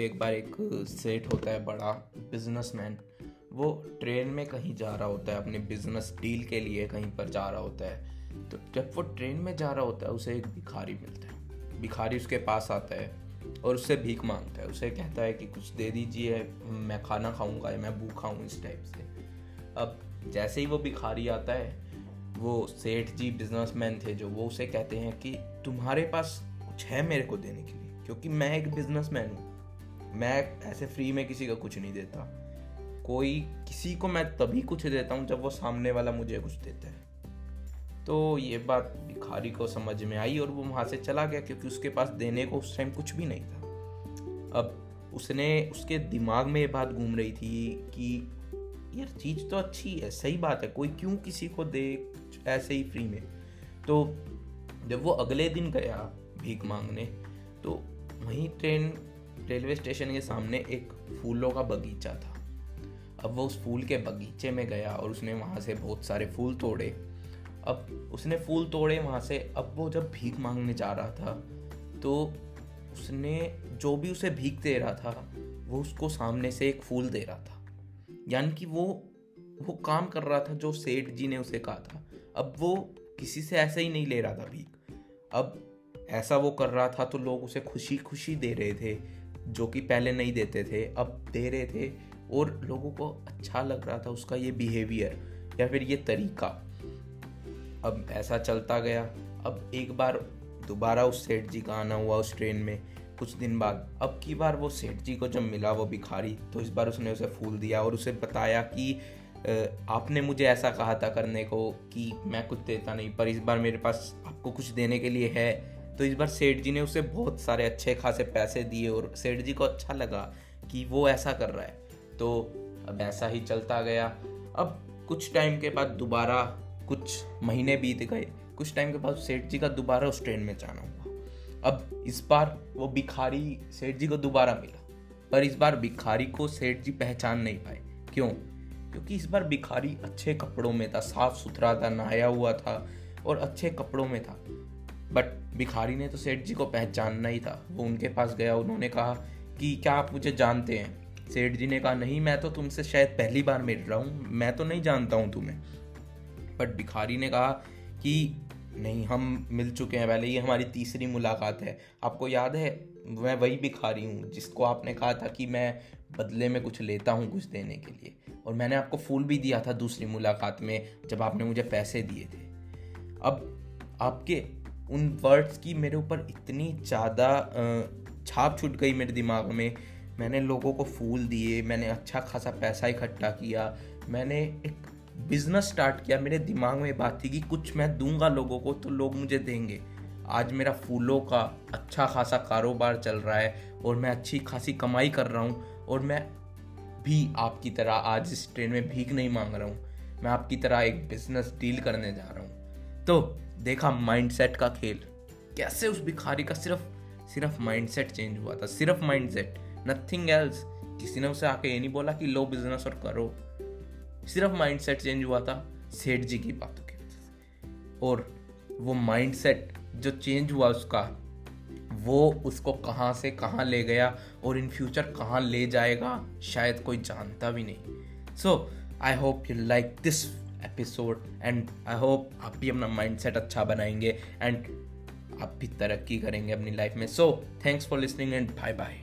एक बार एक सेठ होता है बड़ा बिजनेसमैन वो ट्रेन में कहीं जा रहा होता है, अपने बिज़नेस डील के लिए कहीं पर जा रहा होता है। तो जब वो ट्रेन में जा रहा होता है, उसे एक भिखारी मिलता है। भिखारी उसके पास आता है और उससे भीख माँगता है। उसे कहता है कि कुछ दे दीजिए, मैं खाना खाऊँगा या मैं भूखा हूँ इस टाइप से। अब जैसे ही वो भिखारी आता है, वो सेठ जी बिजनेसमैन थे जो, वो उसे कहते हैं कि तुम्हारे पास कुछ है मेरे को देने के लिए? क्योंकि मैं एक बिजनेसमैन हूँ। मैं ऐसे फ्री में किसी का कुछ नहीं देता। कोई, किसी को मैं तभी कुछ देता हूँ जब वो सामने वाला मुझे कुछ देता है। तो ये बात भिखारी को समझ में आई और वो वहाँ से चला गया क्योंकि उसके पास देने को उस टाइम कुछ भी नहीं था। अब उसने, उसके दिमाग में ये बात घूम रही थी कि यार चीज़ तो अच्छी है, सही बात है, कोई क्यों किसी को दे ऐसे ही फ्री में? तो जब वो अगले दिन गया भीख मांगने तो वहीं ट्रेन रेलवे स्टेशन के सामने एक फूलों का बगीचा था। अब वो उस फूल के बगीचे में गया और उसने वहाँ से बहुत सारे फूल तोड़े। अब उसने फूल तोड़े वहाँ से, अब वो जब भीख मांगने जा रहा था तो उसने जो भी उसे भीख दे रहा था, वो उसको सामने से एक फूल दे रहा था। यानी कि वो वो काम कर रहा था जो सेठ जी ने उसे कहा था। अब वो किसी से ऐसे ही नहीं ले रहा था भीख। अब ऐसा वो कर रहा था तो लोग उसे खुशी खुशी दे रहे थे। जो कि पहले नहीं देते थे, अब दे रहे थे और लोगों को अच्छा लग रहा था उसका ये बिहेवियर या फिर ये तरीका। अब ऐसा चलता गया। अब एक बार दोबारा उस सेठ जी का आना हुआ उस ट्रेन में, कुछ दिन बाद। अब की बार वो सेठ जी को जब मिला वो भिखारी तो इस बार उसने उसे फूल दिया और उसे बताया कि आपने मुझे ऐसा कहा था करने को कि मैं कुछ देता नहीं, पर इस बार मेरे पास आपको कुछ देने के लिए है तो इस बार सेठ जी ने उसे बहुत सारे अच्छे खासे पैसे दिए और सेठ जी को अच्छा लगा कि वो ऐसा कर रहा है। तो अब ऐसा ही चलता गया। अब कुछ टाइम के बाद दोबारा कुछ महीने बीत गए। कुछ टाइम के बाद सेठ जी का दोबारा उस ट्रेन में जाना हुआ। अब इस बार वो भिखारी सेठ जी को दोबारा मिला। पर इस बार भिखारी को सेठ जी पहचान नहीं पाए। क्यों? क्योंकि इस बार भिखारी अच्छे कपड़ों में था साफ़ सुथरा था, नहाया हुआ था और अच्छे कपड़ों में था। बट भिखारी ने तो सेठ जी को पहचानना ही था। वो उनके पास गया, उन्होंने कहा कि क्या आप मुझे जानते हैं? सेठ जी ने कहा, नहीं, मैं तो तुमसे शायद पहली बार मिल रहा हूँ। मैं तो नहीं जानता हूँ तुम्हें। बट भिखारी ने कहा कि, नहीं, हम मिल चुके हैं पहले, ये हमारी तीसरी मुलाकात है। आपको याद है, मैं वही भिखारी हूँ, जिसको आपने कहा था कि मैं बदले में कुछ लेता हूँ कुछ देने के लिए। और मैंने आपको फूल भी दिया था दूसरी मुलाकात में, जब आपने मुझे पैसे दिए थे। अब आपके उन वर्ड्स की मेरे ऊपर इतनी ज़्यादा छाप छूट गई मेरे दिमाग में। मैंने लोगों को फूल दिए, मैंने अच्छा खासा पैसा इकट्ठा किया, मैंने एक बिज़नेस स्टार्ट किया। मेरे दिमाग में बात थी कि कुछ मैं दूँगा लोगों को तो लोग मुझे देंगे। आज मेरा फूलों का अच्छा खासा कारोबार चल रहा है और मैं अच्छी खासी कमाई कर रहा हूँ और मैं भी आपकी तरह आज इस ट्रेन में भीख नहीं मांग रहा हूँ। मैं आपकी तरह एक बिज़नेस डील करने जा रहा हूँ। तो देखा माइंडसेट का खेल। कैसे उस भिखारी का सिर्फ़ सिर्फ़ माइंडसेट चेंज हुआ था, सिर्फ़ माइंडसेट नथिंग एल्स किसी ने उसे आके ये नहीं बोला कि लो बिज़नेस और करो। सिर्फ़ माइंडसेट चेंज हुआ था, सेठ जी की बातों की वजह से। और वो माइंडसेट जो चेंज हुआ उसका, वो उसको कहाँ से कहाँ ले गया और इन फ्यूचर कहाँ ले जाएगा, शायद कोई जानता भी नहीं। So I hope you like this episode and I hope आप भी अपना माइंडसेट अच्छा बनाएँगे एंड आप भी तरक्की करेंगे अपनी लाइफ में. So thanks for listening and bye bye